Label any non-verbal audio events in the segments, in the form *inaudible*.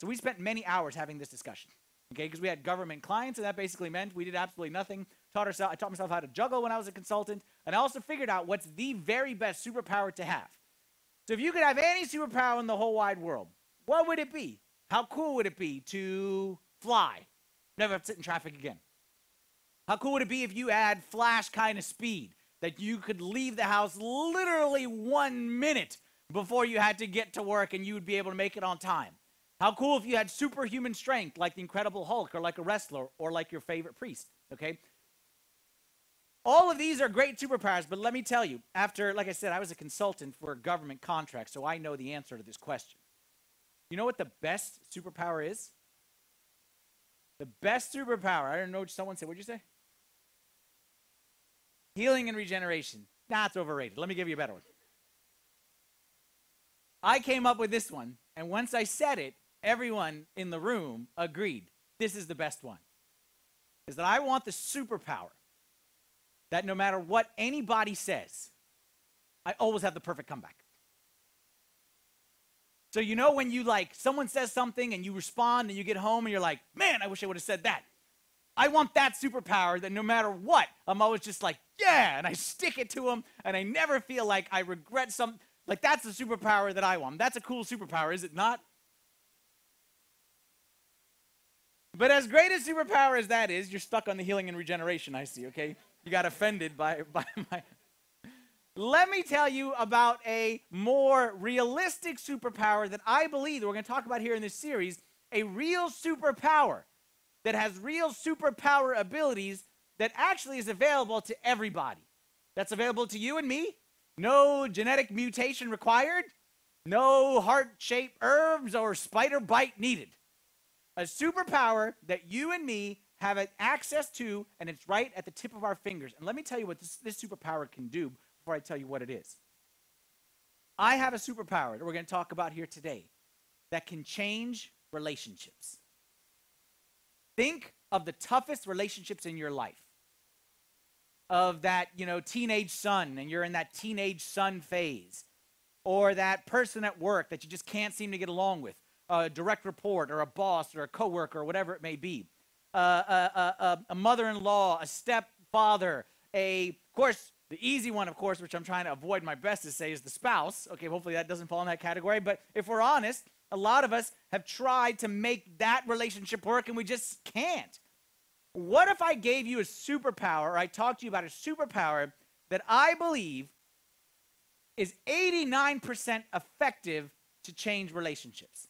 So we spent many hours having this discussion. Okay, because we had government clients, and that basically meant we did absolutely nothing. Taught ourselves, I taught myself how to juggle when I was a consultant, and I also figured out what's the very best superpower to have. So if you could have any superpower in the whole wide world, what would it be? How cool would it be to fly? Never have to sit in traffic again. How cool would it be if you had flash kind of speed that you could leave the house literally one minute before you had to get to work and you would be able to make it on time? How cool if you had superhuman strength like the Incredible Hulk or like a wrestler or like your favorite priest, okay? All of these are great superpowers, but let me tell you, after, like I said, I was a consultant for a government contract, so I know the answer to this question. You know what the best superpower is? The best superpower, I don't know what someone said. What'd you say? Healing and regeneration. That's overrated. Let me give you a better one. I came up with this one, and once I said it, everyone in the room agreed this is the best one. Is that I want the superpower that no matter what anybody says, I always have the perfect comeback. So you know when you like someone says something and you respond and you get home and you're like, "Man, I wish I would have said that." I want that superpower that no matter what, I'm always just like, "Yeah," and I stick it to them and I never feel like I regret some like that's the superpower that I want. That's a cool superpower, is it not? But as great a superpower as that is, you're stuck on the healing and regeneration, I see, okay? You got offended by, *laughs* by my. *laughs* Let me tell you about a more realistic superpower that I believe that we're going to talk about here in this series a real superpower that has real superpower abilities that actually is available to everybody. That's available to you and me. No genetic mutation required. No heart shaped herbs or spider bite needed a superpower that you and me have access to, and it's right at the tip of our fingers. And let me tell you what this, this superpower can do before I tell you what it is. I have a superpower that we're going to talk about here today that can change relationships. Think of the toughest relationships in your life. Of that, you know, teenage son, and you're in that teenage son phase, or that person at work that you just can't seem to get along with a direct report or a boss or a coworker or whatever it may be, uh, a, a, a mother-in-law, a stepfather, a, of course, the easy one, of course, which I'm trying to avoid my best to say, is the spouse. Okay, hopefully that doesn't fall in that category. But if we're honest, a lot of us have tried to make that relationship work and we just can't. What if I gave you a superpower, or I talked to you about a superpower that I believe is 89% effective to change relationships?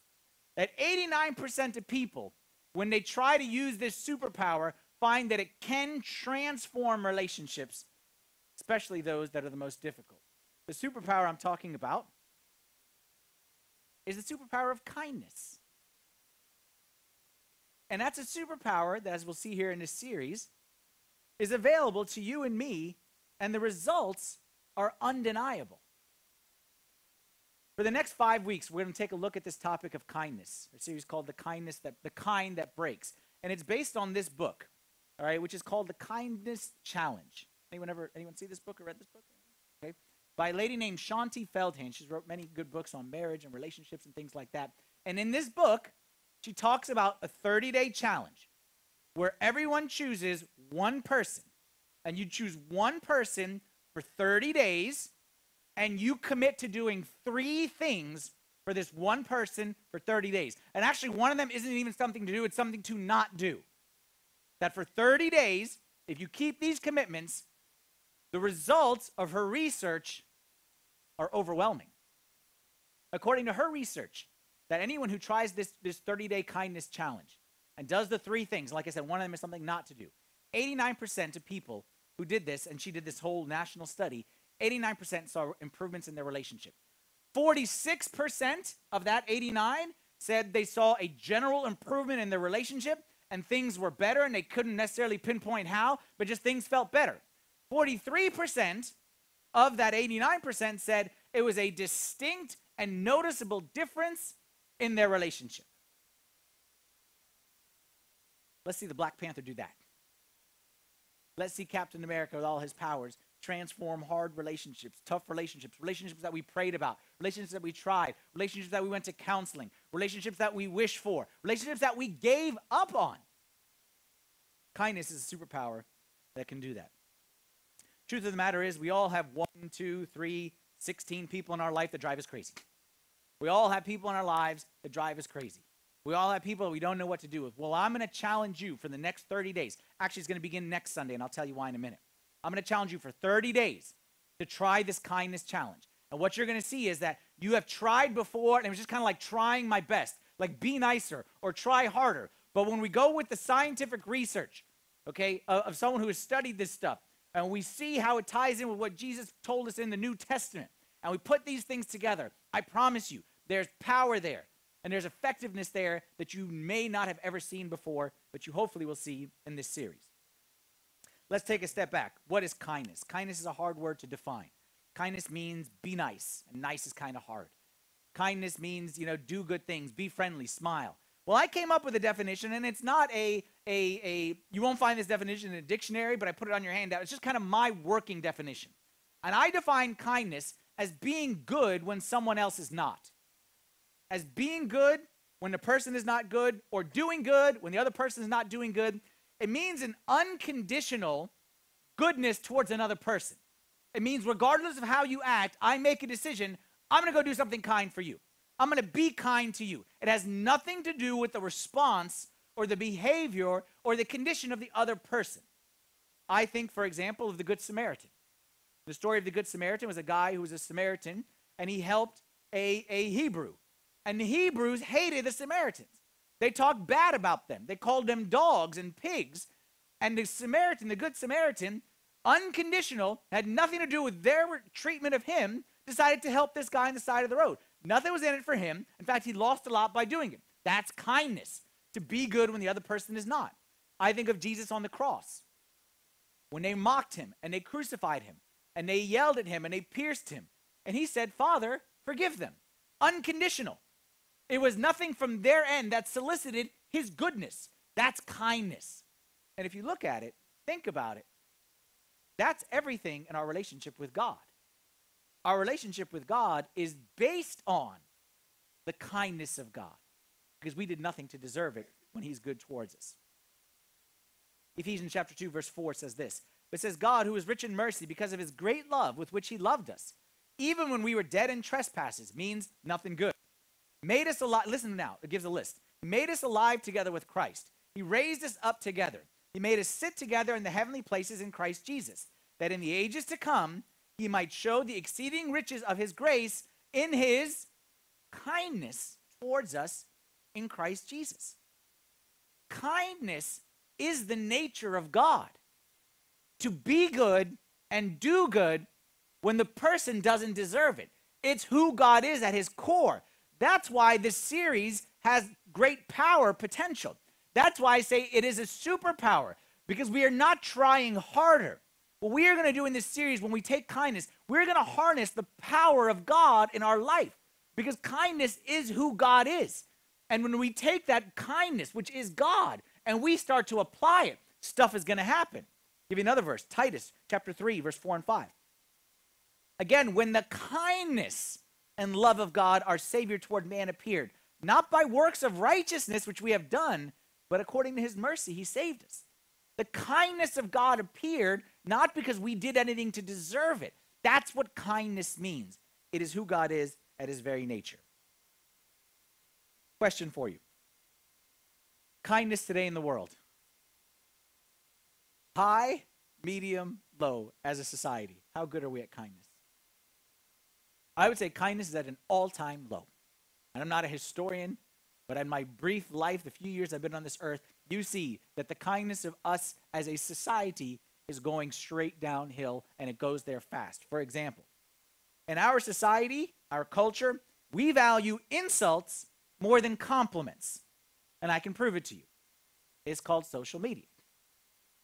That 89% of people, when they try to use this superpower, find that it can transform relationships, especially those that are the most difficult. The superpower I'm talking about is the superpower of kindness. And that's a superpower that, as we'll see here in this series, is available to you and me, and the results are undeniable. For the next five weeks, we're going to take a look at this topic of kindness, a series called "The Kindness That the Kind That Breaks," and it's based on this book, all right, which is called "The Kindness Challenge." Anyone ever anyone see this book or read this book? Okay, by a lady named Shaunti Feldhahn. She's wrote many good books on marriage and relationships and things like that. And in this book, she talks about a 30-day challenge where everyone chooses one person, and you choose one person for 30 days and you commit to doing three things for this one person for 30 days. And actually, one of them isn't even something to do, it's something to not do. That for 30 days, if you keep these commitments, the results of her research are overwhelming. According to her research, that anyone who tries this, this 30 day kindness challenge and does the three things, like I said, one of them is something not to do. 89% of people who did this, and she did this whole national study, 89% saw improvements in their relationship. 46% of that 89 said they saw a general improvement in their relationship and things were better and they couldn't necessarily pinpoint how, but just things felt better. 43% of that 89% said it was a distinct and noticeable difference in their relationship. Let's see the Black Panther do that. Let's see Captain America with all his powers transform hard relationships, tough relationships, relationships that we prayed about, relationships that we tried, relationships that we went to counseling, relationships that we wish for, relationships that we gave up on. Kindness is a superpower that can do that. Truth of the matter is, we all have one, two, three, 16 people in our life that drive us crazy. We all have people in our lives that drive us crazy. We all have people that we don't know what to do with. Well, I'm going to challenge you for the next 30 days. Actually, it's going to begin next Sunday, and I'll tell you why in a minute. I'm going to challenge you for 30 days to try this kindness challenge. And what you're going to see is that you have tried before, and it was just kind of like trying my best, like be nicer or try harder. But when we go with the scientific research, okay, of, of someone who has studied this stuff, and we see how it ties in with what Jesus told us in the New Testament, and we put these things together, I promise you, there's power there and there's effectiveness there that you may not have ever seen before, but you hopefully will see in this series. Let's take a step back. What is kindness? Kindness is a hard word to define. Kindness means be nice, and nice is kind of hard. Kindness means, you know, do good things, be friendly, smile. Well, I came up with a definition, and it's not a, a, a, you won't find this definition in a dictionary, but I put it on your handout. It's just kind of my working definition. And I define kindness as being good when someone else is not. As being good when the person is not good, or doing good when the other person is not doing good. It means an unconditional goodness towards another person. It means, regardless of how you act, I make a decision, I'm going to go do something kind for you. I'm going to be kind to you. It has nothing to do with the response or the behavior or the condition of the other person. I think, for example, of the Good Samaritan. The story of the Good Samaritan was a guy who was a Samaritan and he helped a, a Hebrew. And the Hebrews hated the Samaritans. They talked bad about them. They called them dogs and pigs. And the Samaritan, the Good Samaritan, unconditional, had nothing to do with their treatment of him, decided to help this guy on the side of the road. Nothing was in it for him. In fact, he lost a lot by doing it. That's kindness, to be good when the other person is not. I think of Jesus on the cross. When they mocked him and they crucified him and they yelled at him and they pierced him. And he said, Father, forgive them. Unconditional. It was nothing from their end that solicited his goodness. That's kindness. And if you look at it, think about it. That's everything in our relationship with God. Our relationship with God is based on the kindness of God because we did nothing to deserve it when he's good towards us. Ephesians chapter 2 verse 4 says this. It says God who is rich in mercy because of his great love with which he loved us even when we were dead in trespasses means nothing good. Made us alive listen now, it gives a list. He made us alive together with Christ. He raised us up together. He made us sit together in the heavenly places in Christ Jesus, that in the ages to come he might show the exceeding riches of his grace in his kindness towards us in Christ Jesus. Kindness is the nature of God. To be good and do good when the person doesn't deserve it. It's who God is at his core. That's why this series has great power potential. That's why I say it is a superpower because we are not trying harder. What we are going to do in this series when we take kindness, we're going to harness the power of God in our life because kindness is who God is. And when we take that kindness, which is God, and we start to apply it, stuff is going to happen. I'll give you another verse, Titus chapter 3, verse 4 and 5. Again, when the kindness and love of God, our Savior toward man, appeared, not by works of righteousness which we have done, but according to his mercy, he saved us. The kindness of God appeared not because we did anything to deserve it. That's what kindness means. It is who God is at his very nature. Question for you Kindness today in the world high, medium, low as a society. How good are we at kindness? I would say kindness is at an all time low. And I'm not a historian, but in my brief life, the few years I've been on this earth, you see that the kindness of us as a society is going straight downhill and it goes there fast. For example, in our society, our culture, we value insults more than compliments. And I can prove it to you. It's called social media.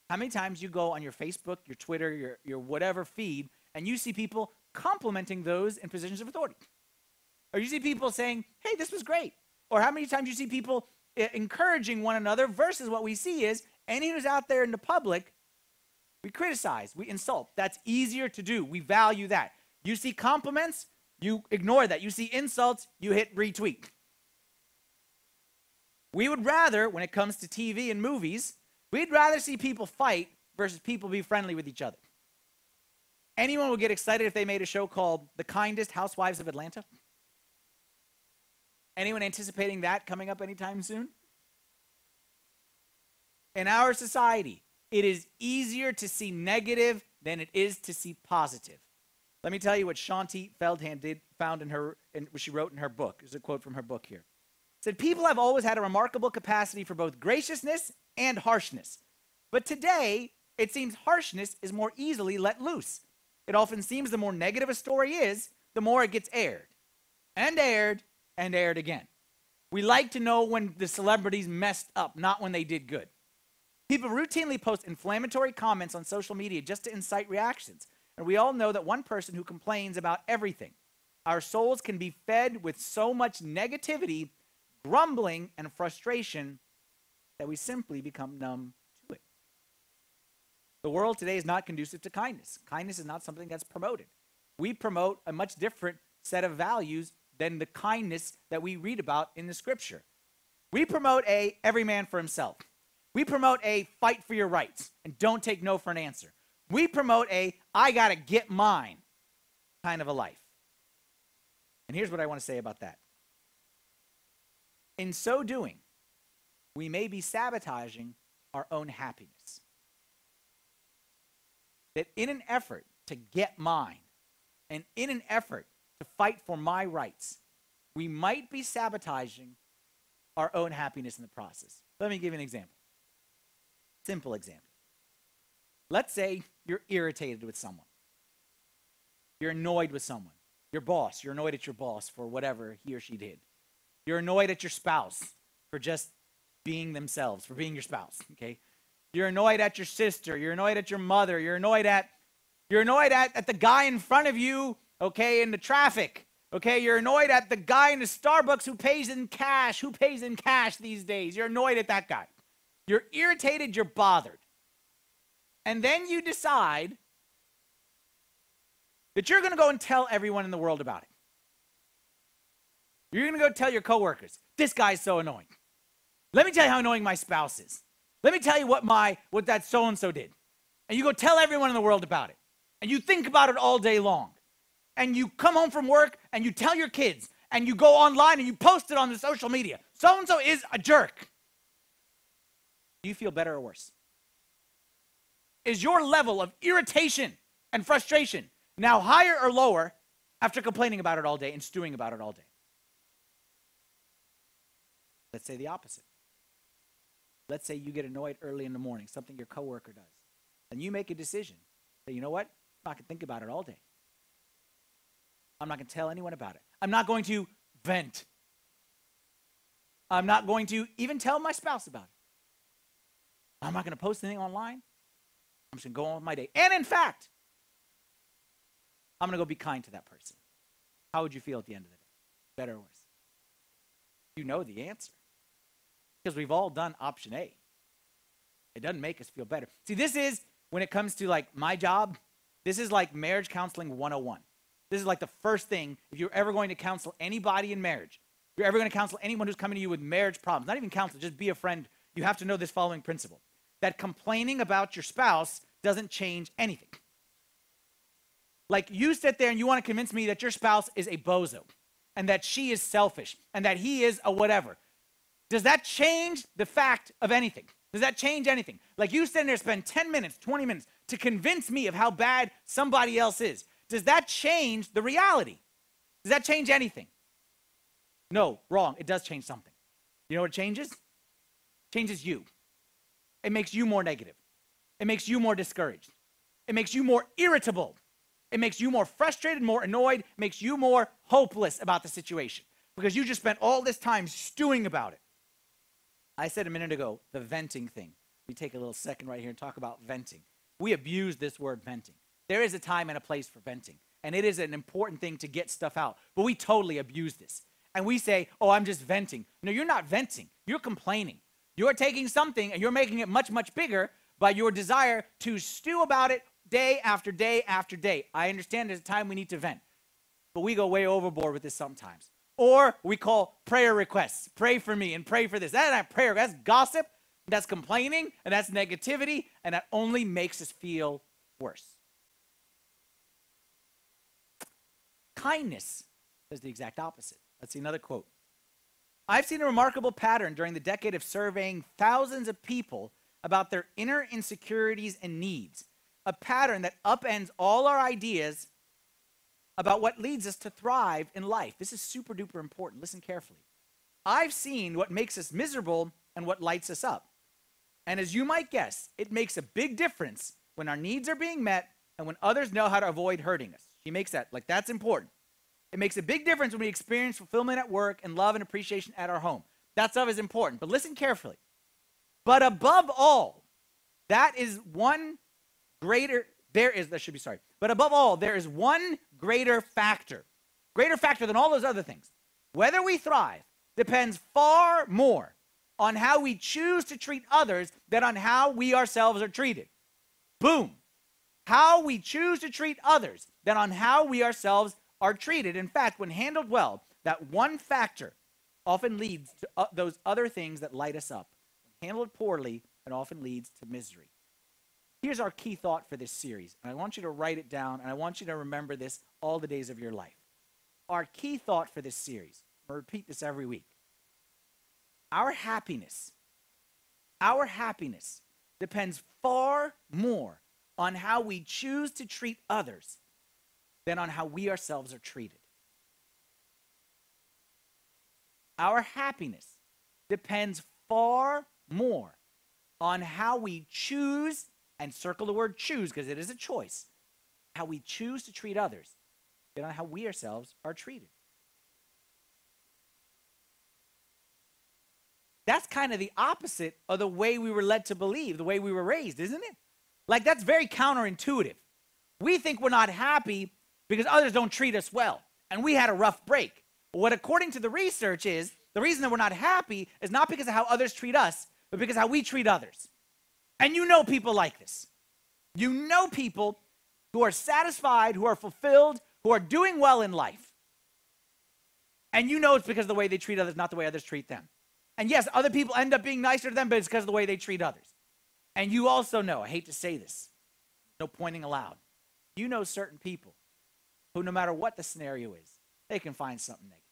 How many times you go on your Facebook, your Twitter, your, your whatever feed, and you see people complimenting those in positions of authority. Or you see people saying, hey, this was great. Or how many times you see people eh, encouraging one another versus what we see is anyone who's out there in the public we criticize, we insult. That's easier to do. We value that. You see compliments, you ignore that. You see insults, you hit retweet. We would rather, when it comes to TV and movies, we'd rather see people fight versus people be friendly with each other. Anyone would get excited if they made a show called The Kindest Housewives of Atlanta? Anyone anticipating that coming up anytime soon? In our society, it is easier to see negative than it is to see positive. Let me tell you what Shaunti Feldhahn did found in her in what she wrote in her book. There's a quote from her book here. It said people have always had a remarkable capacity for both graciousness and harshness. But today, it seems harshness is more easily let loose. It often seems the more negative a story is, the more it gets aired and aired and aired again. We like to know when the celebrities messed up, not when they did good. People routinely post inflammatory comments on social media just to incite reactions. And we all know that one person who complains about everything. Our souls can be fed with so much negativity, grumbling, and frustration that we simply become numb. The world today is not conducive to kindness. Kindness is not something that's promoted. We promote a much different set of values than the kindness that we read about in the scripture. We promote a every man for himself. We promote a fight for your rights and don't take no for an answer. We promote a I got to get mine kind of a life. And here's what I want to say about that. In so doing, we may be sabotaging our own happiness. That in an effort to get mine and in an effort to fight for my rights, we might be sabotaging our own happiness in the process. Let me give you an example. Simple example. Let's say you're irritated with someone. You're annoyed with someone. Your boss, you're annoyed at your boss for whatever he or she did. You're annoyed at your spouse for just being themselves, for being your spouse, okay? You're annoyed at your sister, you're annoyed at your mother, you're annoyed at you're annoyed at, at the guy in front of you, okay, in the traffic. Okay, you're annoyed at the guy in the Starbucks who pays in cash. Who pays in cash these days? You're annoyed at that guy. You're irritated, you're bothered. And then you decide that you're going to go and tell everyone in the world about it. You're going to go tell your coworkers, this guy's so annoying. Let me tell you how annoying my spouse is. Let me tell you what my what that so and so did. And you go tell everyone in the world about it. And you think about it all day long. And you come home from work and you tell your kids and you go online and you post it on the social media. So and so is a jerk. Do you feel better or worse? Is your level of irritation and frustration now higher or lower after complaining about it all day and stewing about it all day? Let's say the opposite. Let's say you get annoyed early in the morning, something your coworker does, and you make a decision that, you know what? I'm not going to think about it all day. I'm not going to tell anyone about it. I'm not going to vent. I'm not going to even tell my spouse about it. I'm not going to post anything online. I'm just going to go on with my day. And in fact, I'm going to go be kind to that person. How would you feel at the end of the day? Better or worse? You know the answer. Because we've all done option A. It doesn't make us feel better. See, this is when it comes to like my job, this is like marriage counseling 101. This is like the first thing if you're ever going to counsel anybody in marriage, you're ever going to counsel anyone who's coming to you with marriage problems, not even counsel, just be a friend, you have to know this following principle that complaining about your spouse doesn't change anything. Like you sit there and you want to convince me that your spouse is a bozo and that she is selfish and that he is a whatever. Does that change the fact of anything? Does that change anything? Like you sit there, spend 10 minutes, 20 minutes to convince me of how bad somebody else is. Does that change the reality? Does that change anything? No, wrong. It does change something. You know what changes? Changes you. It makes you more negative. It makes you more discouraged. It makes you more irritable. It makes you more frustrated, more annoyed, makes you more hopeless about the situation because you just spent all this time stewing about it. I said a minute ago, the venting thing. We take a little second right here and talk about venting. We abuse this word venting. There is a time and a place for venting, and it is an important thing to get stuff out, but we totally abuse this. And we say, oh, I'm just venting. No, you're not venting, you're complaining. You're taking something and you're making it much, much bigger by your desire to stew about it day after day after day. I understand there's a time we need to vent, but we go way overboard with this sometimes. Or we call prayer requests. Pray for me and pray for this. That's not prayer. That's gossip. That's complaining and that's negativity, and that only makes us feel worse. Kindness does the exact opposite. Let's see another quote. I've seen a remarkable pattern during the decade of surveying thousands of people about their inner insecurities and needs, a pattern that upends all our ideas about what leads us to thrive in life. This is super duper important. Listen carefully. I've seen what makes us miserable and what lights us up. And as you might guess, it makes a big difference when our needs are being met and when others know how to avoid hurting us. She makes that, like, that's important. It makes a big difference when we experience fulfillment at work and love and appreciation at our home. That stuff is important, but listen carefully. But above all, that is one greater, there is, that should be sorry. But above all, there is one greater factor, greater factor than all those other things. Whether we thrive depends far more on how we choose to treat others than on how we ourselves are treated. Boom. How we choose to treat others than on how we ourselves are treated. In fact, when handled well, that one factor often leads to uh, those other things that light us up. When handled poorly, it often leads to misery. Here's our key thought for this series, and I want you to write it down, and I want you to remember this all the days of your life. Our key thought for this series, I repeat this every week. Our happiness, our happiness depends far more on how we choose to treat others than on how we ourselves are treated. Our happiness depends far more on how we choose, and circle the word choose because it is a choice, how we choose to treat others on how we ourselves are treated. That's kind of the opposite of the way we were led to believe, the way we were raised, isn't it? Like, that's very counterintuitive. We think we're not happy because others don't treat us well, and we had a rough break. But what, according to the research, is the reason that we're not happy is not because of how others treat us, but because how we treat others. And you know people like this. You know people who are satisfied, who are fulfilled, who are doing well in life. And you know it's because of the way they treat others, not the way others treat them. And yes, other people end up being nicer to them, but it's because of the way they treat others. And you also know, I hate to say this, no pointing aloud. You know certain people who, no matter what the scenario is, they can find something negative.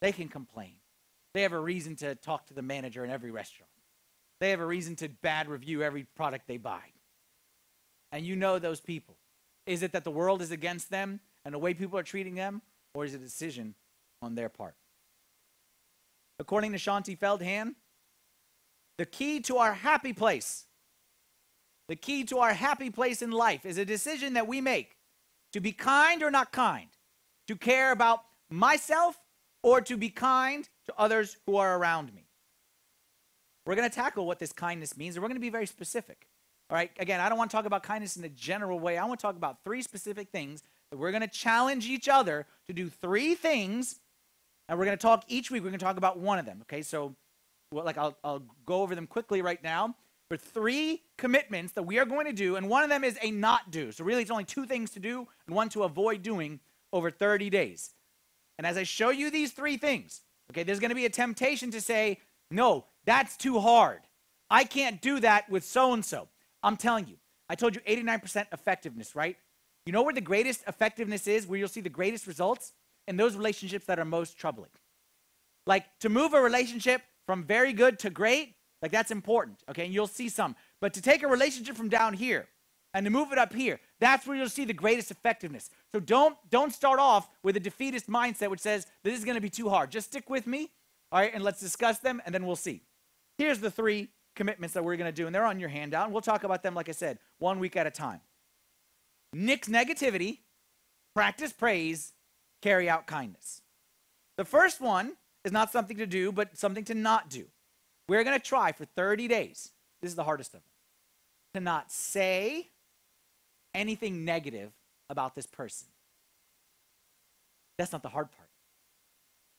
They can complain. They have a reason to talk to the manager in every restaurant. They have a reason to bad review every product they buy. And you know those people. Is it that the world is against them and the way people are treating them, or is it a decision on their part? According to Shaunti Feldhahn, the key to our happy place, the key to our happy place in life is a decision that we make to be kind or not kind, to care about myself or to be kind to others who are around me. We're going to tackle what this kindness means, and we're going to be very specific. All right, again, I don't want to talk about kindness in a general way. I want to talk about three specific things that we're going to challenge each other to do three things, and we're going to talk each week. We're going to talk about one of them. Okay, so well, like I'll, I'll go over them quickly right now. For three commitments that we are going to do, and one of them is a not do. So really, it's only two things to do and one to avoid doing over 30 days. And as I show you these three things, okay, there's going to be a temptation to say, no, that's too hard. I can't do that with so and so. I'm telling you, I told you 89% effectiveness, right? You know where the greatest effectiveness is, where you'll see the greatest results? In those relationships that are most troubling. Like to move a relationship from very good to great, like that's important, okay? And you'll see some. But to take a relationship from down here and to move it up here, that's where you'll see the greatest effectiveness. So don't don't start off with a defeatist mindset which says this is going to be too hard. Just stick with me, all right, and let's discuss them and then we'll see. Here's the three commitments that we're going to do and they're on your handout. And we'll talk about them like I said, one week at a time. Nix negativity, practice praise, carry out kindness. The first one is not something to do, but something to not do. We're going to try for 30 days. This is the hardest of them. To not say anything negative about this person. That's not the hard part.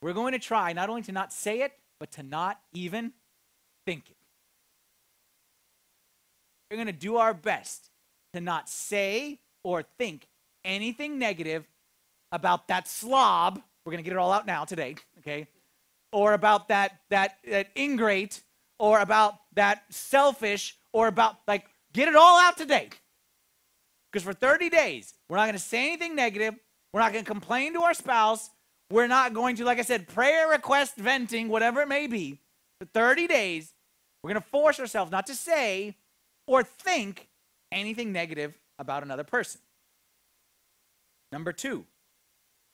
We're going to try not only to not say it, but to not even think it. we're going to do our best to not say or think anything negative about that slob. We're going to get it all out now today, okay? Or about that that that ingrate or about that selfish or about like get it all out today. Because for 30 days, we're not going to say anything negative. We're not going to complain to our spouse. We're not going to, like I said, prayer request venting, whatever it may be. For 30 days, we're going to force ourselves not to say or think anything negative about another person. Number two,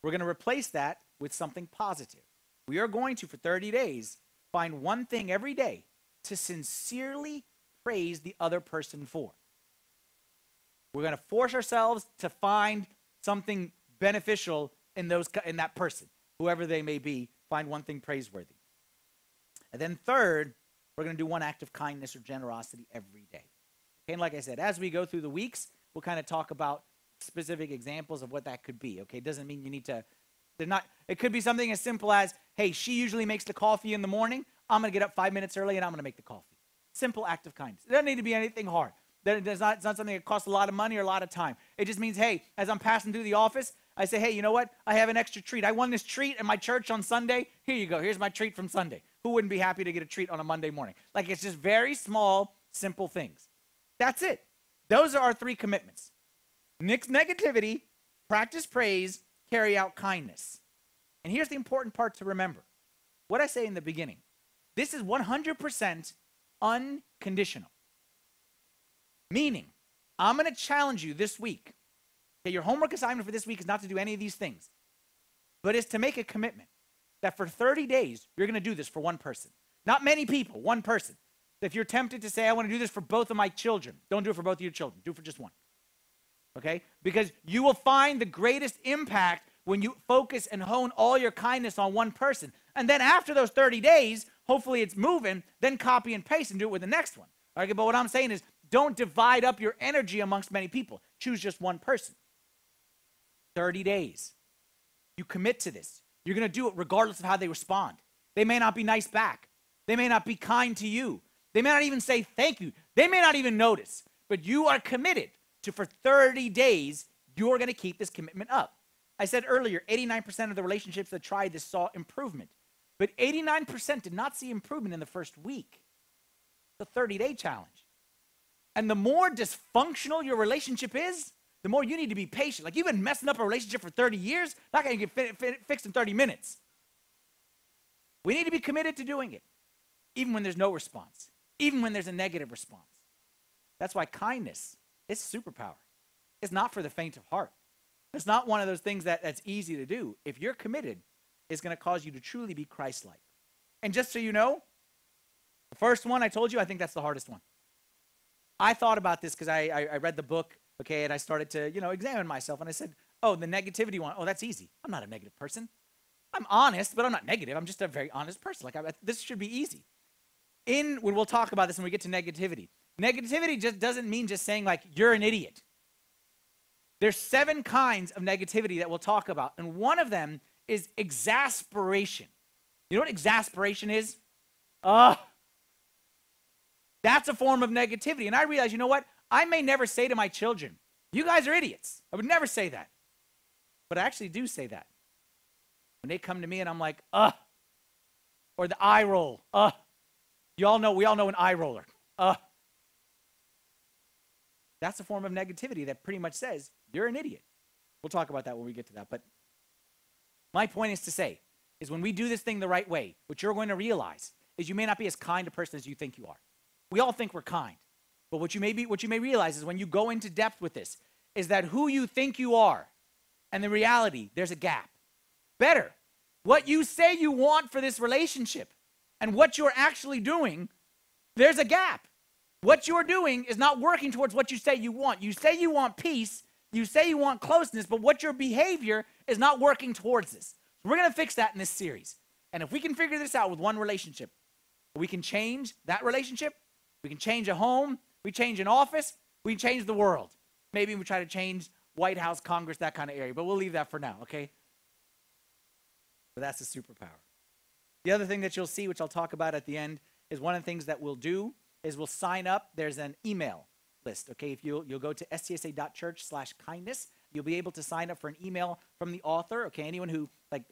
we're going to replace that with something positive. We are going to, for 30 days, find one thing every day to sincerely praise the other person for. We're going to force ourselves to find something beneficial in those in that person, whoever they may be, find one thing praiseworthy. And then third, we're going to do one act of kindness or generosity every day. Okay, and like I said, as we go through the weeks, we'll kind of talk about specific examples of what that could be. Okay, it doesn't mean you need to. They're not. It could be something as simple as, "Hey, she usually makes the coffee in the morning. I'm going to get up five minutes early and I'm going to make the coffee." Simple act of kindness. It doesn't need to be anything hard. It's not, it's not something that costs a lot of money or a lot of time. It just means, hey, as I'm passing through the office, I say, hey, you know what? I have an extra treat. I won this treat at my church on Sunday. Here you go. Here's my treat from Sunday. Who wouldn't be happy to get a treat on a Monday morning? Like it's just very small, simple things. That's it. Those are our three commitments. Nix negativity, practice praise, carry out kindness. And here's the important part to remember. What I say in the beginning. This is 100% unconditional. Meaning, I'm going to challenge you this week. Okay, your homework assignment for this week is not to do any of these things, but is to make a commitment that for 30 days, you're going to do this for one person. Not many people, one person. If you're tempted to say, I want to do this for both of my children, don't do it for both of your children. Do it for just one. Okay? Because you will find the greatest impact when you focus and hone all your kindness on one person. And then after those 30 days, hopefully it's moving, then copy and paste and do it with the next one. Okay, but what I'm saying is don't divide up your energy amongst many people. Choose just one person. 30 days. You commit to this. You're going to do it regardless of how they respond. They may not be nice back. They may not be kind to you. They may not even say thank you. They may not even notice. But you are committed to for 30 days, you're going to keep this commitment up. I said earlier, 89% of the relationships that tried this saw improvement. But 89% did not see improvement in the first week. The 30 day challenge. And the more dysfunctional your relationship is, the more you need to be patient. Like you've been messing up a relationship for 30 years, not going to get fi- fi- fixed in 30 minutes. We need to be committed to doing it, even when there's no response, even when there's a negative response. That's why kindness is superpower. It's not for the faint of heart. It's not one of those things that, that's easy to do. If you're committed, it's going to cause you to truly be Christ like. And just so you know, the first one I told you, I think that's the hardest one. I thought about this because I, I, I, read the book, okay, and I started to, you know, examine myself. And I said, oh, the negativity one, oh, that's easy. I'm not a negative person. I'm honest, but I'm not negative. I'm just a very honest person. Like, I, this should be easy. In, when we'll talk about this when we get to negativity, negativity just doesn't mean just saying, like, you're an idiot. There's seven kinds of negativity that we'll talk about. And one of them is exasperation. You know what exasperation is? Ugh. That's a form of negativity. And I realize, you know what? I may never say to my children, you guys are idiots. I would never say that. But I actually do say that. When they come to me and I'm like, ugh. Or the eye roll, ugh. You all know, we all know an eye roller, ugh. That's a form of negativity that pretty much says, you're an idiot. We'll talk about that when we get to that. But my point is to say, is when we do this thing the right way, what you're going to realize is you may not be as kind a person as you think you are. We all think we're kind. But what you may be what you may realize is when you go into depth with this is that who you think you are and the reality, there's a gap. Better, what you say you want for this relationship and what you're actually doing, there's a gap. What you're doing is not working towards what you say you want. You say you want peace, you say you want closeness, but what your behavior is not working towards this. So we're going to fix that in this series. And if we can figure this out with one relationship, we can change that relationship, we can change a home, we change an office, we change the world. Maybe we try to change White House, Congress, that kind of area, but we'll leave that for now, okay? But that's a superpower. The other thing that you'll see, which I'll talk about at the end, is one of the things that we'll do is we'll sign up. There's an email list. Okay, if you'll, you'll go to stsa.church slash kindness, you'll be able to sign up for an email from the author. Okay, anyone who like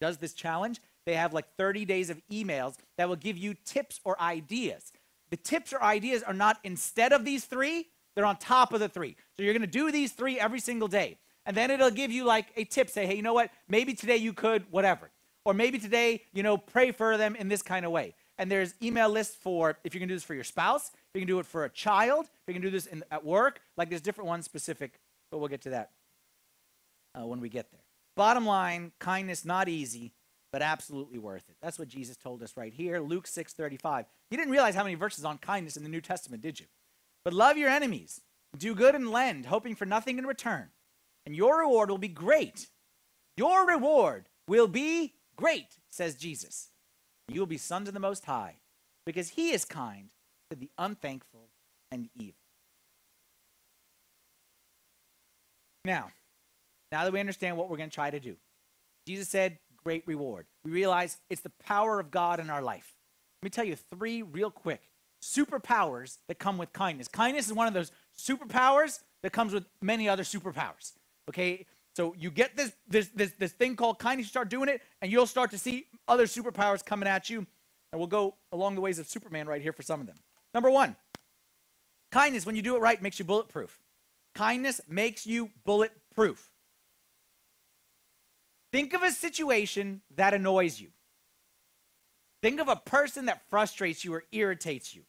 does this challenge, they have like 30 days of emails that will give you tips or ideas. The tips or ideas are not instead of these three, they're on top of the three. So you're going to do these three every single day. And then it'll give you like a tip say, hey, you know what? Maybe today you could, whatever. Or maybe today, you know, pray for them in this kind of way. And there's email lists for if you can do this for your spouse, if you can do it for a child, if you can do this in, at work. Like there's different ones specific, but we'll get to that uh, when we get there. Bottom line, kindness not easy, but absolutely worth it. That's what Jesus told us right here, Luke 6:35. You didn't realize how many verses on kindness in the New Testament, did you? But love your enemies, do good and lend, hoping for nothing in return, and your reward will be great. Your reward will be great, says Jesus. You will be sons of the Most High, because He is kind to the unthankful and evil. Now, now that we understand what we're going to try to do, Jesus said, great reward. We realize it's the power of God in our life. Let me tell you three real quick superpowers that come with kindness. Kindness is one of those superpowers that comes with many other superpowers. Okay? So you get this this this this thing called kindness, you start doing it, and you'll start to see other superpowers coming at you. And we'll go along the ways of Superman right here for some of them. Number one, kindness, when you do it right, makes you bulletproof. Kindness makes you bulletproof. Think of a situation that annoys you. Think of a person that frustrates you or irritates you.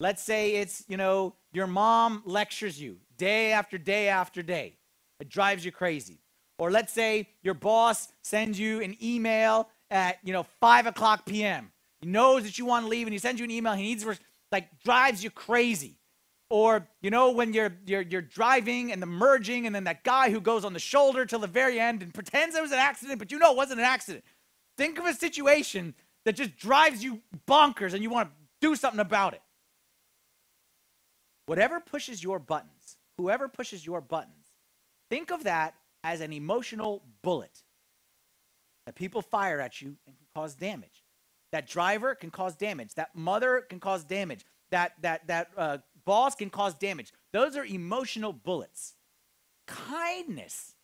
Let's say it's, you know, your mom lectures you day after day after day. It drives you crazy. Or let's say your boss sends you an email at, you know, 5 o'clock p.m. He knows that you want to leave and he sends you an email. He needs, like, drives you crazy. Or, you know, when you're, you're, you're driving and the merging, and then that guy who goes on the shoulder till the very end and pretends it was an accident, but you know it wasn't an accident. Think of a situation that just drives you bonkers and you want to do something about it. Whatever pushes your buttons, whoever pushes your buttons, think of that as an emotional bullet that people fire at you and can cause damage. That driver can cause damage. That mother can cause damage. That that that uh, boss can cause damage. Those are emotional bullets. Kindness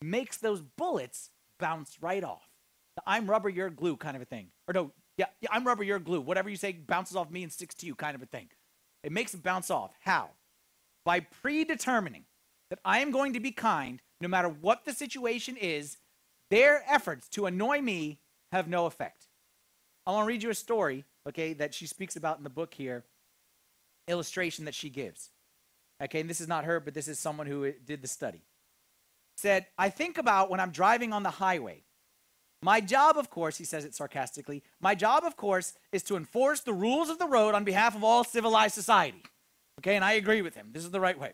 makes those bullets bounce right off. The I'm rubber, you're glue kind of a thing. Or no, yeah, yeah, I'm rubber, you're glue. Whatever you say bounces off me and sticks to you kind of a thing. It makes it bounce off. How? By predetermining that I am going to be kind no matter what the situation is, their efforts to annoy me have no effect. I want to read you a story, okay, that she speaks about in the book here illustration that she gives. Okay, and this is not her, but this is someone who did the study. Said, I think about when I'm driving on the highway. My job, of course, he says it sarcastically, my job, of course, is to enforce the rules of the road on behalf of all civilized society. Okay, and I agree with him. This is the right way.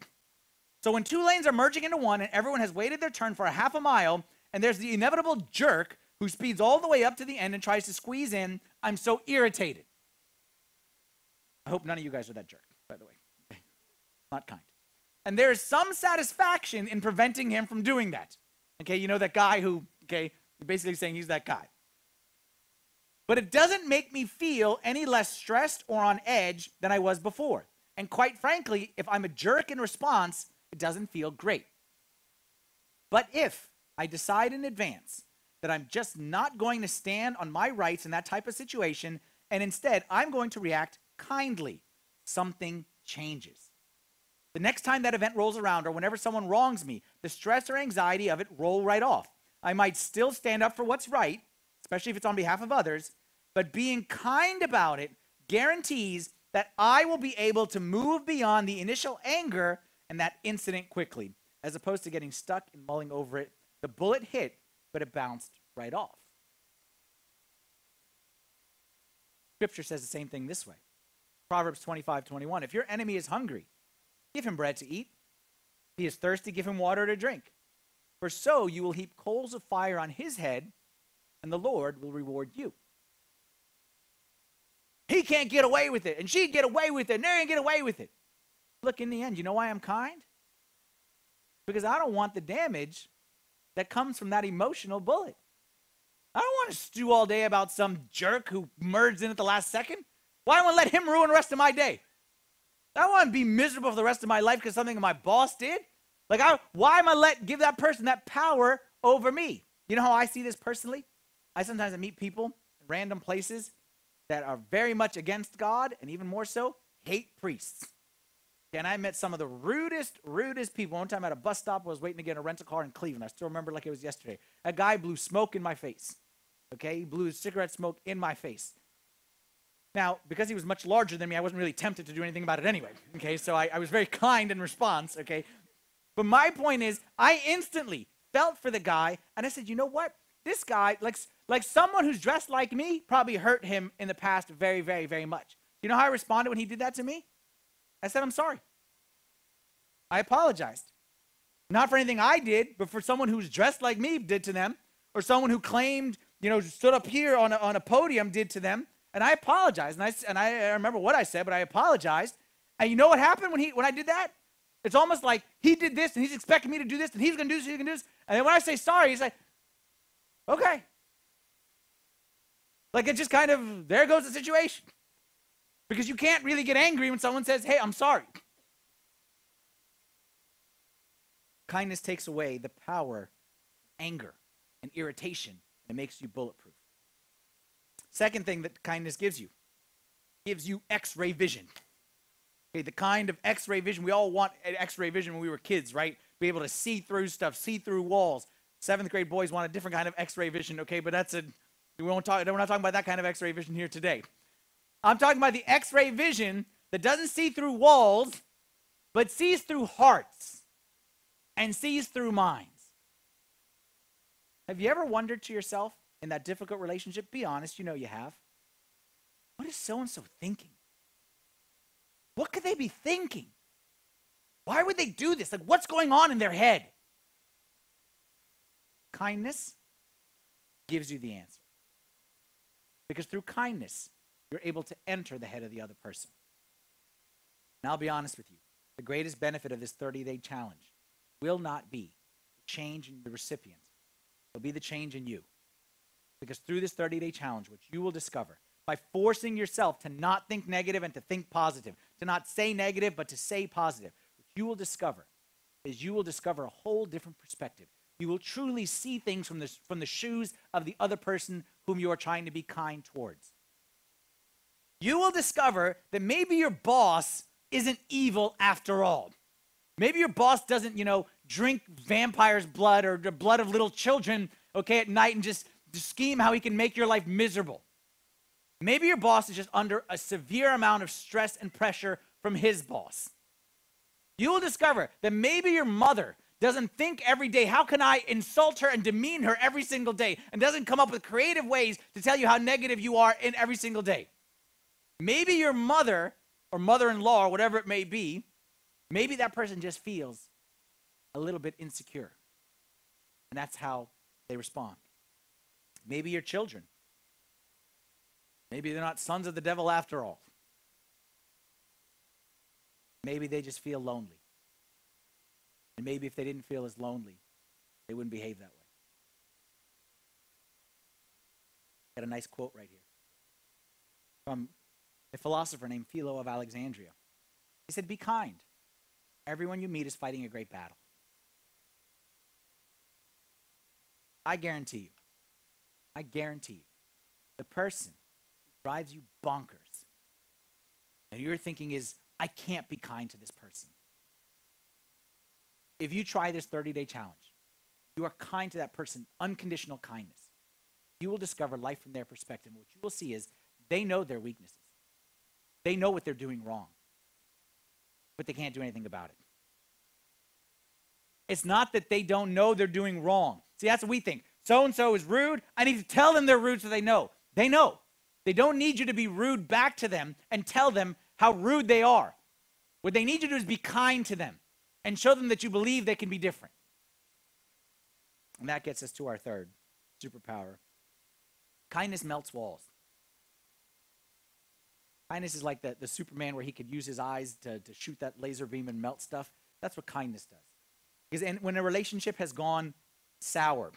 So when two lanes are merging into one and everyone has waited their turn for a half a mile, and there's the inevitable jerk who speeds all the way up to the end and tries to squeeze in, I'm so irritated. I hope none of you guys are that jerk, by the way. Not kind. And there is some satisfaction in preventing him from doing that. Okay, you know that guy who, okay, basically saying he's that guy. But it doesn't make me feel any less stressed or on edge than I was before. And quite frankly, if I'm a jerk in response, it doesn't feel great. But if I decide in advance that I'm just not going to stand on my rights in that type of situation, and instead I'm going to react kindly, something changes. The next time that event rolls around or whenever someone wrongs me, the stress or anxiety of it roll right off. I might still stand up for what's right, especially if it's on behalf of others, but being kind about it guarantees that I will be able to move beyond the initial anger and that incident quickly, as opposed to getting stuck and mulling over it. The bullet hit, but it bounced right off. Scripture says the same thing this way Proverbs 25, 21. If your enemy is hungry, give him bread to eat. If he is thirsty, give him water to drink. For so you will heap coals of fire on his head, and the Lord will reward you. He can't get away with it, and she'd get away with it, and to get away with it. Look, in the end, you know why I'm kind? Because I don't want the damage that comes from that emotional bullet. I don't want to stew all day about some jerk who merged in at the last second. Why I want to let him ruin the rest of my day? I want to be miserable for the rest of my life because something my boss did. Like, I, why am I let give that person that power over me? You know how I see this personally? I sometimes I meet people in random places that are very much against God and even more so hate priests. And I met some of the rudest, rudest people. One time at a bus stop, I was waiting to get a rental car in Cleveland. I still remember like it was yesterday. A guy blew smoke in my face. Okay, he blew cigarette smoke in my face. Now, because he was much larger than me, I wasn't really tempted to do anything about it anyway. Okay, so I, I was very kind in response. Okay, but my point is, I instantly felt for the guy, and I said, you know what? This guy, like, like someone who's dressed like me, probably hurt him in the past very, very, very much. You know how I responded when he did that to me? I said, I'm sorry. I apologized. Not for anything I did, but for someone who's dressed like me did to them, or someone who claimed, you know, stood up here on a, on a podium did to them. And I apologized. And I, and I remember what I said, but I apologized. And you know what happened when, he, when I did that? It's almost like he did this and he's expecting me to do this and he's going to do this, he's going to do this. And then when I say sorry, he's like, okay. Like it just kind of, there goes the situation. Because you can't really get angry when someone says, hey, I'm sorry. Kindness takes away the power, anger, and irritation, and it makes you bulletproof. Second thing that kindness gives you gives you x ray vision. Okay, the kind of x ray vision, we all want x ray vision when we were kids, right? Be able to see through stuff, see through walls. Seventh grade boys want a different kind of x ray vision, okay, but that's a, we won't talk, we're not talking about that kind of x ray vision here today. I'm talking about the x ray vision that doesn't see through walls, but sees through hearts and sees through minds. Have you ever wondered to yourself in that difficult relationship? Be honest, you know you have. What is so and so thinking? What could they be thinking? Why would they do this? Like, what's going on in their head? Kindness gives you the answer. Because through kindness, you're able to enter the head of the other person. And I'll be honest with you the greatest benefit of this 30 day challenge will not be change in the recipient, it'll be the change in you. Because through this 30 day challenge, which you will discover by forcing yourself to not think negative and to think positive, to not say negative, but to say positive, what you will discover is you will discover a whole different perspective. You will truly see things from the, from the shoes of the other person whom you are trying to be kind towards you will discover that maybe your boss isn't evil after all. Maybe your boss doesn't, you know, drink vampire's blood or the blood of little children, okay, at night and just, just scheme how he can make your life miserable. Maybe your boss is just under a severe amount of stress and pressure from his boss. You will discover that maybe your mother doesn't think every day, how can I insult her and demean her every single day, and doesn't come up with creative ways to tell you how negative you are in every single day. Maybe your mother or mother in law or whatever it may be, maybe that person just feels a little bit insecure. And that's how they respond. Maybe your children. Maybe they're not sons of the devil after all. Maybe they just feel lonely. And maybe if they didn't feel as lonely, they wouldn't behave that way. Got a nice quote right here from a philosopher named Philo of Alexandria. He said, Be kind. Everyone you meet is fighting a great battle. I guarantee you, I guarantee you, the person who drives you bonkers and you're thinking is, I can't be kind to this person. If you try this 30 day challenge, you are kind to that person, unconditional kindness. You will discover life from their perspective. What you will see is they know their weaknesses. They know what they're doing wrong, but they can't do anything about it. It's not that they don't know they're doing wrong. See, that's what we think. So and so is rude. I need to tell them they're rude so they know. They know. They don't need you to be rude back to them and tell them how rude they are. What they need you to do is be kind to them and show them that you believe they can be different. And that gets us to our third superpower kindness melts walls. Kindness is like the, the Superman where he could use his eyes to, to shoot that laser beam and melt stuff. That's what kindness does. Because and when a relationship has gone sour,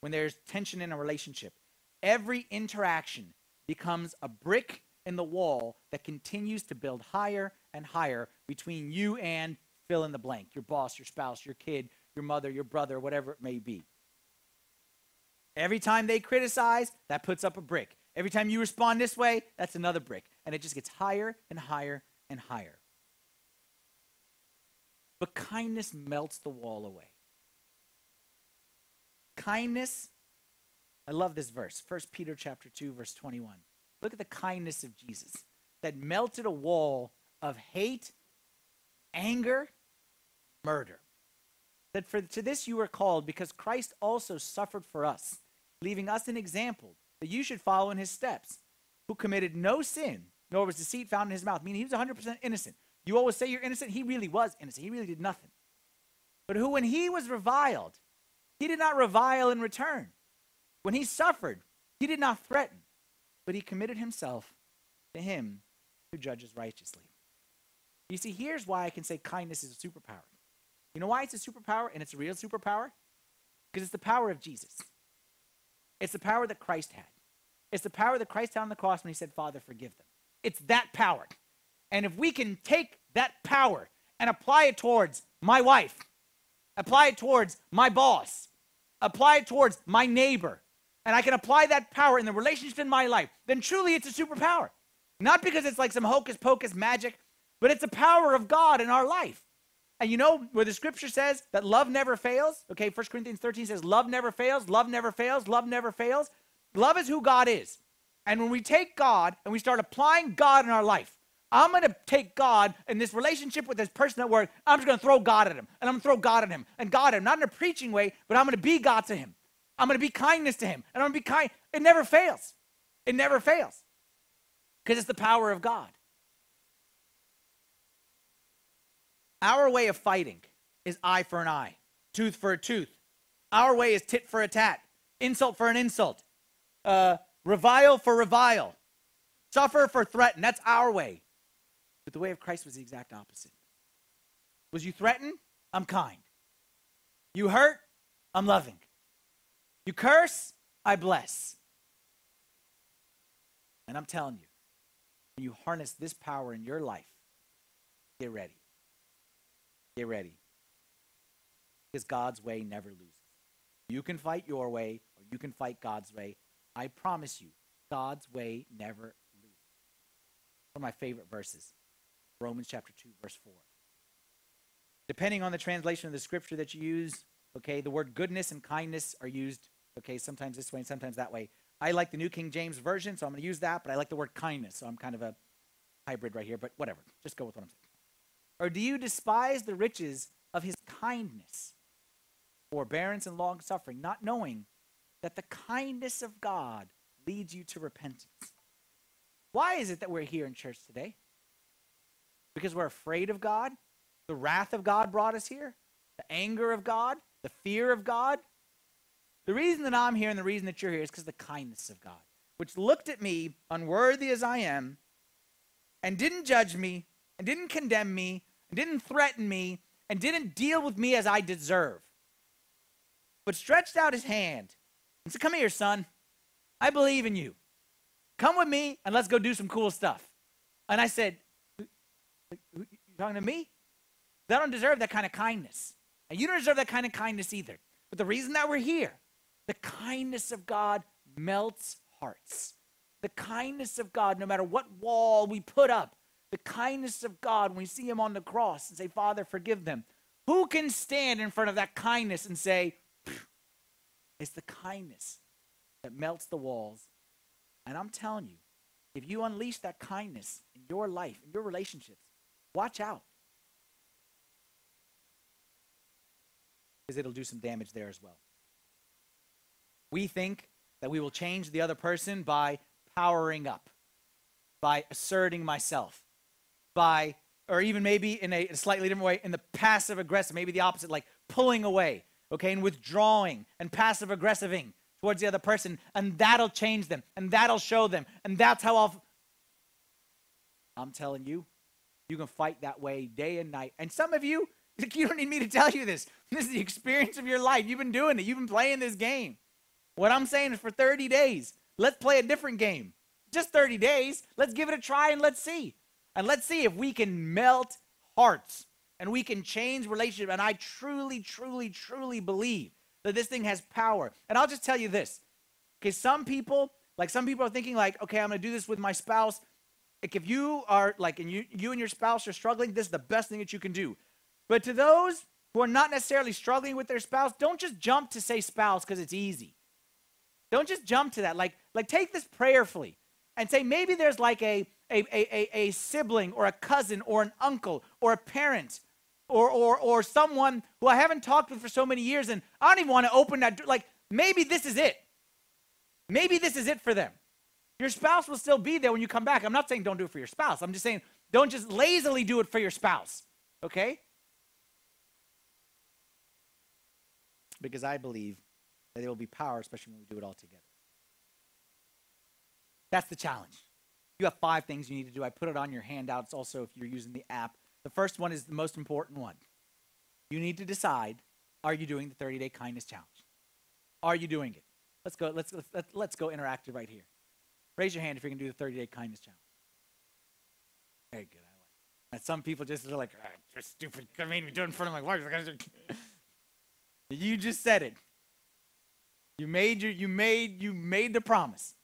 when there's tension in a relationship, every interaction becomes a brick in the wall that continues to build higher and higher between you and fill in the blank your boss, your spouse, your kid, your mother, your brother, whatever it may be. Every time they criticize, that puts up a brick. Every time you respond this way, that's another brick. And it just gets higher and higher and higher. But kindness melts the wall away. Kindness, I love this verse. 1 Peter chapter 2 verse 21. Look at the kindness of Jesus that melted a wall of hate, anger, murder. That for to this you were called because Christ also suffered for us leaving us an example that you should follow in his steps, who committed no sin, nor was deceit found in his mouth, meaning he was 100% innocent. You always say you're innocent. He really was innocent. He really did nothing. But who, when he was reviled, he did not revile in return. When he suffered, he did not threaten, but he committed himself to him who judges righteously. You see, here's why I can say kindness is a superpower. You know why it's a superpower and it's a real superpower? Because it's the power of Jesus. It's the power that Christ had. It's the power that Christ had on the cross when he said, Father, forgive them. It's that power. And if we can take that power and apply it towards my wife, apply it towards my boss, apply it towards my neighbor, and I can apply that power in the relationship in my life, then truly it's a superpower. Not because it's like some hocus pocus magic, but it's a power of God in our life. And you know where the scripture says that love never fails? Okay, 1 Corinthians 13 says, Love never fails, love never fails, love never fails. Love is who God is. And when we take God and we start applying God in our life, I'm going to take God in this relationship with this person at work. I'm just going to throw God at him. And I'm going to throw God at him. And God at him. Not in a preaching way, but I'm going to be God to him. I'm going to be kindness to him. And I'm going to be kind. It never fails. It never fails. Because it's the power of God. Our way of fighting is eye for an eye, tooth for a tooth. Our way is tit for a tat, insult for an insult, uh, revile for revile, suffer for threaten. That's our way. But the way of Christ was the exact opposite. Was you threaten? I'm kind. You hurt? I'm loving. You curse? I bless. And I'm telling you, when you harness this power in your life, get ready. Get ready. Because God's way never loses. You can fight your way or you can fight God's way. I promise you, God's way never loses. One of my favorite verses Romans chapter 2, verse 4. Depending on the translation of the scripture that you use, okay, the word goodness and kindness are used, okay, sometimes this way and sometimes that way. I like the New King James Version, so I'm going to use that, but I like the word kindness, so I'm kind of a hybrid right here, but whatever. Just go with what I'm saying. Or do you despise the riches of his kindness, forbearance, and long suffering, not knowing that the kindness of God leads you to repentance? Why is it that we're here in church today? Because we're afraid of God? The wrath of God brought us here? The anger of God? The fear of God? The reason that I'm here and the reason that you're here is because the kindness of God, which looked at me, unworthy as I am, and didn't judge me, and didn't condemn me, and didn't threaten me, and didn't deal with me as I deserve, but stretched out his hand and said, Come here, son. I believe in you. Come with me and let's go do some cool stuff. And I said, You talking to me? They don't deserve that kind of kindness. And you don't deserve that kind of kindness either. But the reason that we're here, the kindness of God melts hearts. The kindness of God, no matter what wall we put up, the kindness of God when we see him on the cross and say, Father, forgive them. Who can stand in front of that kindness and say, it's the kindness that melts the walls? And I'm telling you, if you unleash that kindness in your life, in your relationships, watch out. Because it'll do some damage there as well. We think that we will change the other person by powering up, by asserting myself, by, or even maybe in a slightly different way, in the passive aggressive, maybe the opposite, like pulling away, okay, and withdrawing and passive aggressiving towards the other person, and that'll change them, and that'll show them, and that's how I'll. I'm telling you, you can fight that way day and night. And some of you, *laughs* you don't need me to tell you this. *laughs* This is the experience of your life. You've been doing it, you've been playing this game. What I'm saying is for 30 days, let's play a different game. just 30 days. Let's give it a try and let's see. And let's see if we can melt hearts and we can change relationship. And I truly, truly, truly believe that this thing has power. And I'll just tell you this. Okay, some people, like some people are thinking like, okay, I'm to do this with my spouse. Like if you are like, and you, you and your spouse are struggling, this is the best thing that you can do. But to those who are not necessarily struggling with their spouse, don't just jump to say spouse because it's easy. Don't just jump to that. Like, like take this prayerfully and say maybe there's like a, a, a, a, sibling or a cousin or an uncle or a parent or, or, or someone who I haven't talked with for so many years and I don't even want to open that door. Like maybe this is it. Maybe this is it for them. Your spouse will still be there when you come back. I'm not saying don't do it for your spouse. I'm just saying don't just lazily do it for your spouse. Okay? Because I believe that there will be power, especially when we do it all together. That's the challenge. You have five things you need to do. I put it on your handouts also if you're using the app. The first one is the most important one. You need to decide are you doing the 30 day kindness challenge? Are you doing it? Let's go, let's, let's, let's go interactive right here. Raise your hand if you're going to do the 30 day kindness challenge. Very good. I like. And some people just are like, ah, you're stupid. I made me do in front of my wife. *laughs* you just said it. You made your you made you made the promise.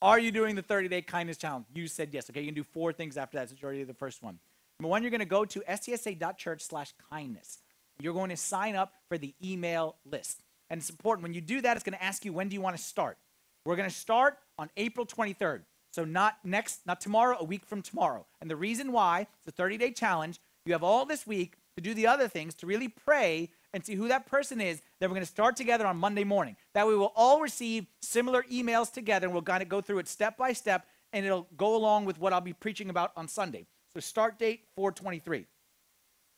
Are you doing the 30 day kindness challenge? You said yes. Okay, you can do four things after that. So you already did the first one. Number one, you're going to go to stsa.church slash kindness. You're going to sign up for the email list. And it's important. When you do that, it's going to ask you when do you want to start. We're going to start on April 23rd. So not next, not tomorrow, a week from tomorrow. And the reason why it's a 30 day challenge, you have all this week to do the other things, to really pray and see who that person is. Then we're going to start together on Monday morning. That we'll all receive similar emails together and we'll kind of go through it step by step and it'll go along with what I'll be preaching about on Sunday. So start date 423.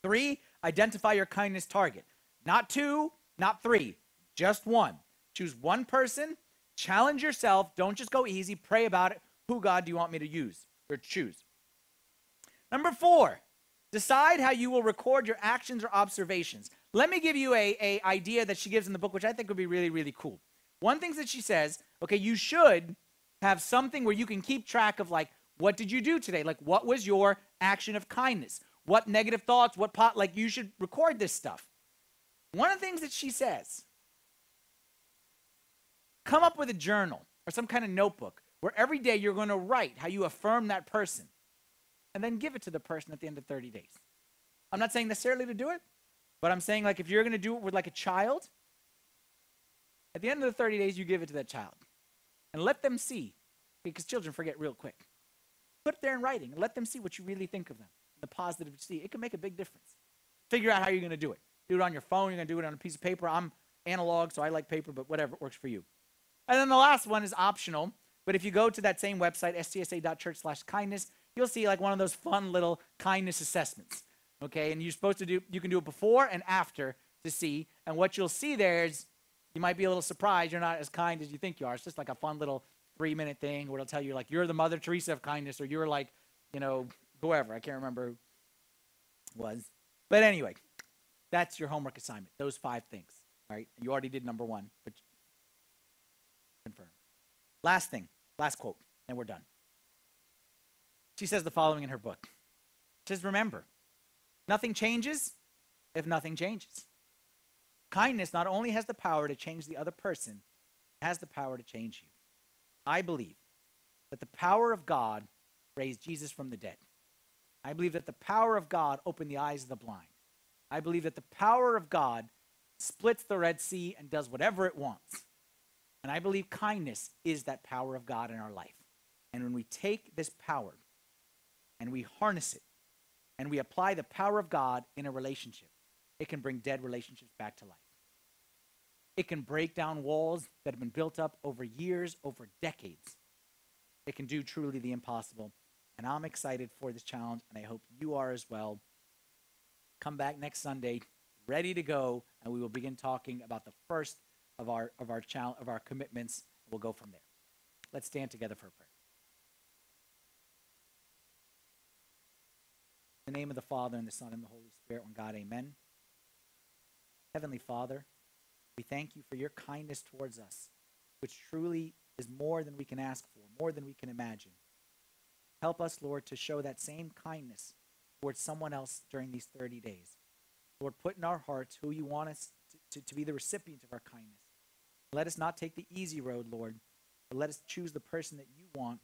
Three, identify your kindness target. Not two, not three, just one. Choose one person, challenge yourself. Don't just go easy. Pray about it. Who God do you want me to use or choose? Number four, decide how you will record your actions or observations. Let me give you a, a idea that she gives in the book, which I think would be really, really cool. One thing that she says, okay, you should have something where you can keep track of like, what did you do today? Like, what was your action of kindness? What negative thoughts? What pot? Like, you should record this stuff. One of the things that she says, come up with a journal or some kind of notebook where every day you're going to write how you affirm that person and then give it to the person at the end of 30 days. I'm not saying necessarily to do it, but I'm saying, like, if you're going to do it with like a child, at the end of the 30 days, you give it to that child and let them see, because children forget real quick. Put it there in writing and let them see what you really think of them, the positive you see. It can make a big difference. Figure out how you're going to do it. Do it on your phone. You're going to do it on a piece of paper. I'm analog, so I like paper, but whatever works for you. And then the last one is optional. But if you go to that same website, stsa.church/kindness, you'll see like one of those fun little kindness assessments. Okay, and you're supposed to do, you can do it before and after to see. And what you'll see there is you might be a little surprised you're not as kind as you think you are. It's just like a fun little three minute thing where it'll tell you, like, you're the Mother Teresa of kindness, or you're like, you know, whoever. I can't remember who was. But anyway, that's your homework assignment, those five things. All right, you already did number one, but. Last thing, last quote, and we're done. She says the following in her book. She says, Remember, Nothing changes if nothing changes. Kindness not only has the power to change the other person, it has the power to change you. I believe that the power of God raised Jesus from the dead. I believe that the power of God opened the eyes of the blind. I believe that the power of God splits the Red Sea and does whatever it wants. And I believe kindness is that power of God in our life. And when we take this power and we harness it and we apply the power of God in a relationship, it can bring dead relationships back to life. It can break down walls that have been built up over years, over decades. It can do truly the impossible. And I'm excited for this challenge, and I hope you are as well. Come back next Sunday, ready to go, and we will begin talking about the first of our of our challenge of our commitments. We'll go from there. Let's stand together for a prayer. In the name of the Father, and the Son, and the Holy Spirit, one God, amen. Heavenly Father, we thank you for your kindness towards us, which truly is more than we can ask for, more than we can imagine. Help us, Lord, to show that same kindness towards someone else during these 30 days. Lord, put in our hearts who you want us to, to, to be the recipient of our kindness. Let us not take the easy road, Lord, but let us choose the person that you want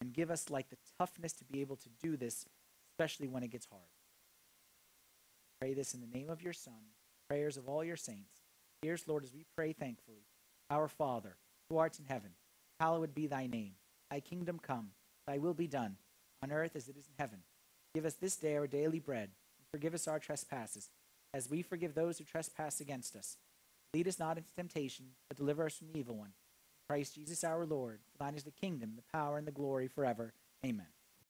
and give us like the toughness to be able to do this, especially when it gets hard. Pray this in the name of your Son, prayers of all your saints. Here's, Lord, as we pray thankfully. Our Father, who art in heaven, hallowed be thy name. Thy kingdom come, thy will be done, on earth as it is in heaven. Give us this day our daily bread, and forgive us our trespasses, as we forgive those who trespass against us. Lead us not into temptation, but deliver us from the evil one. Christ Jesus our Lord, for thine is the kingdom, the power, and the glory forever. Amen.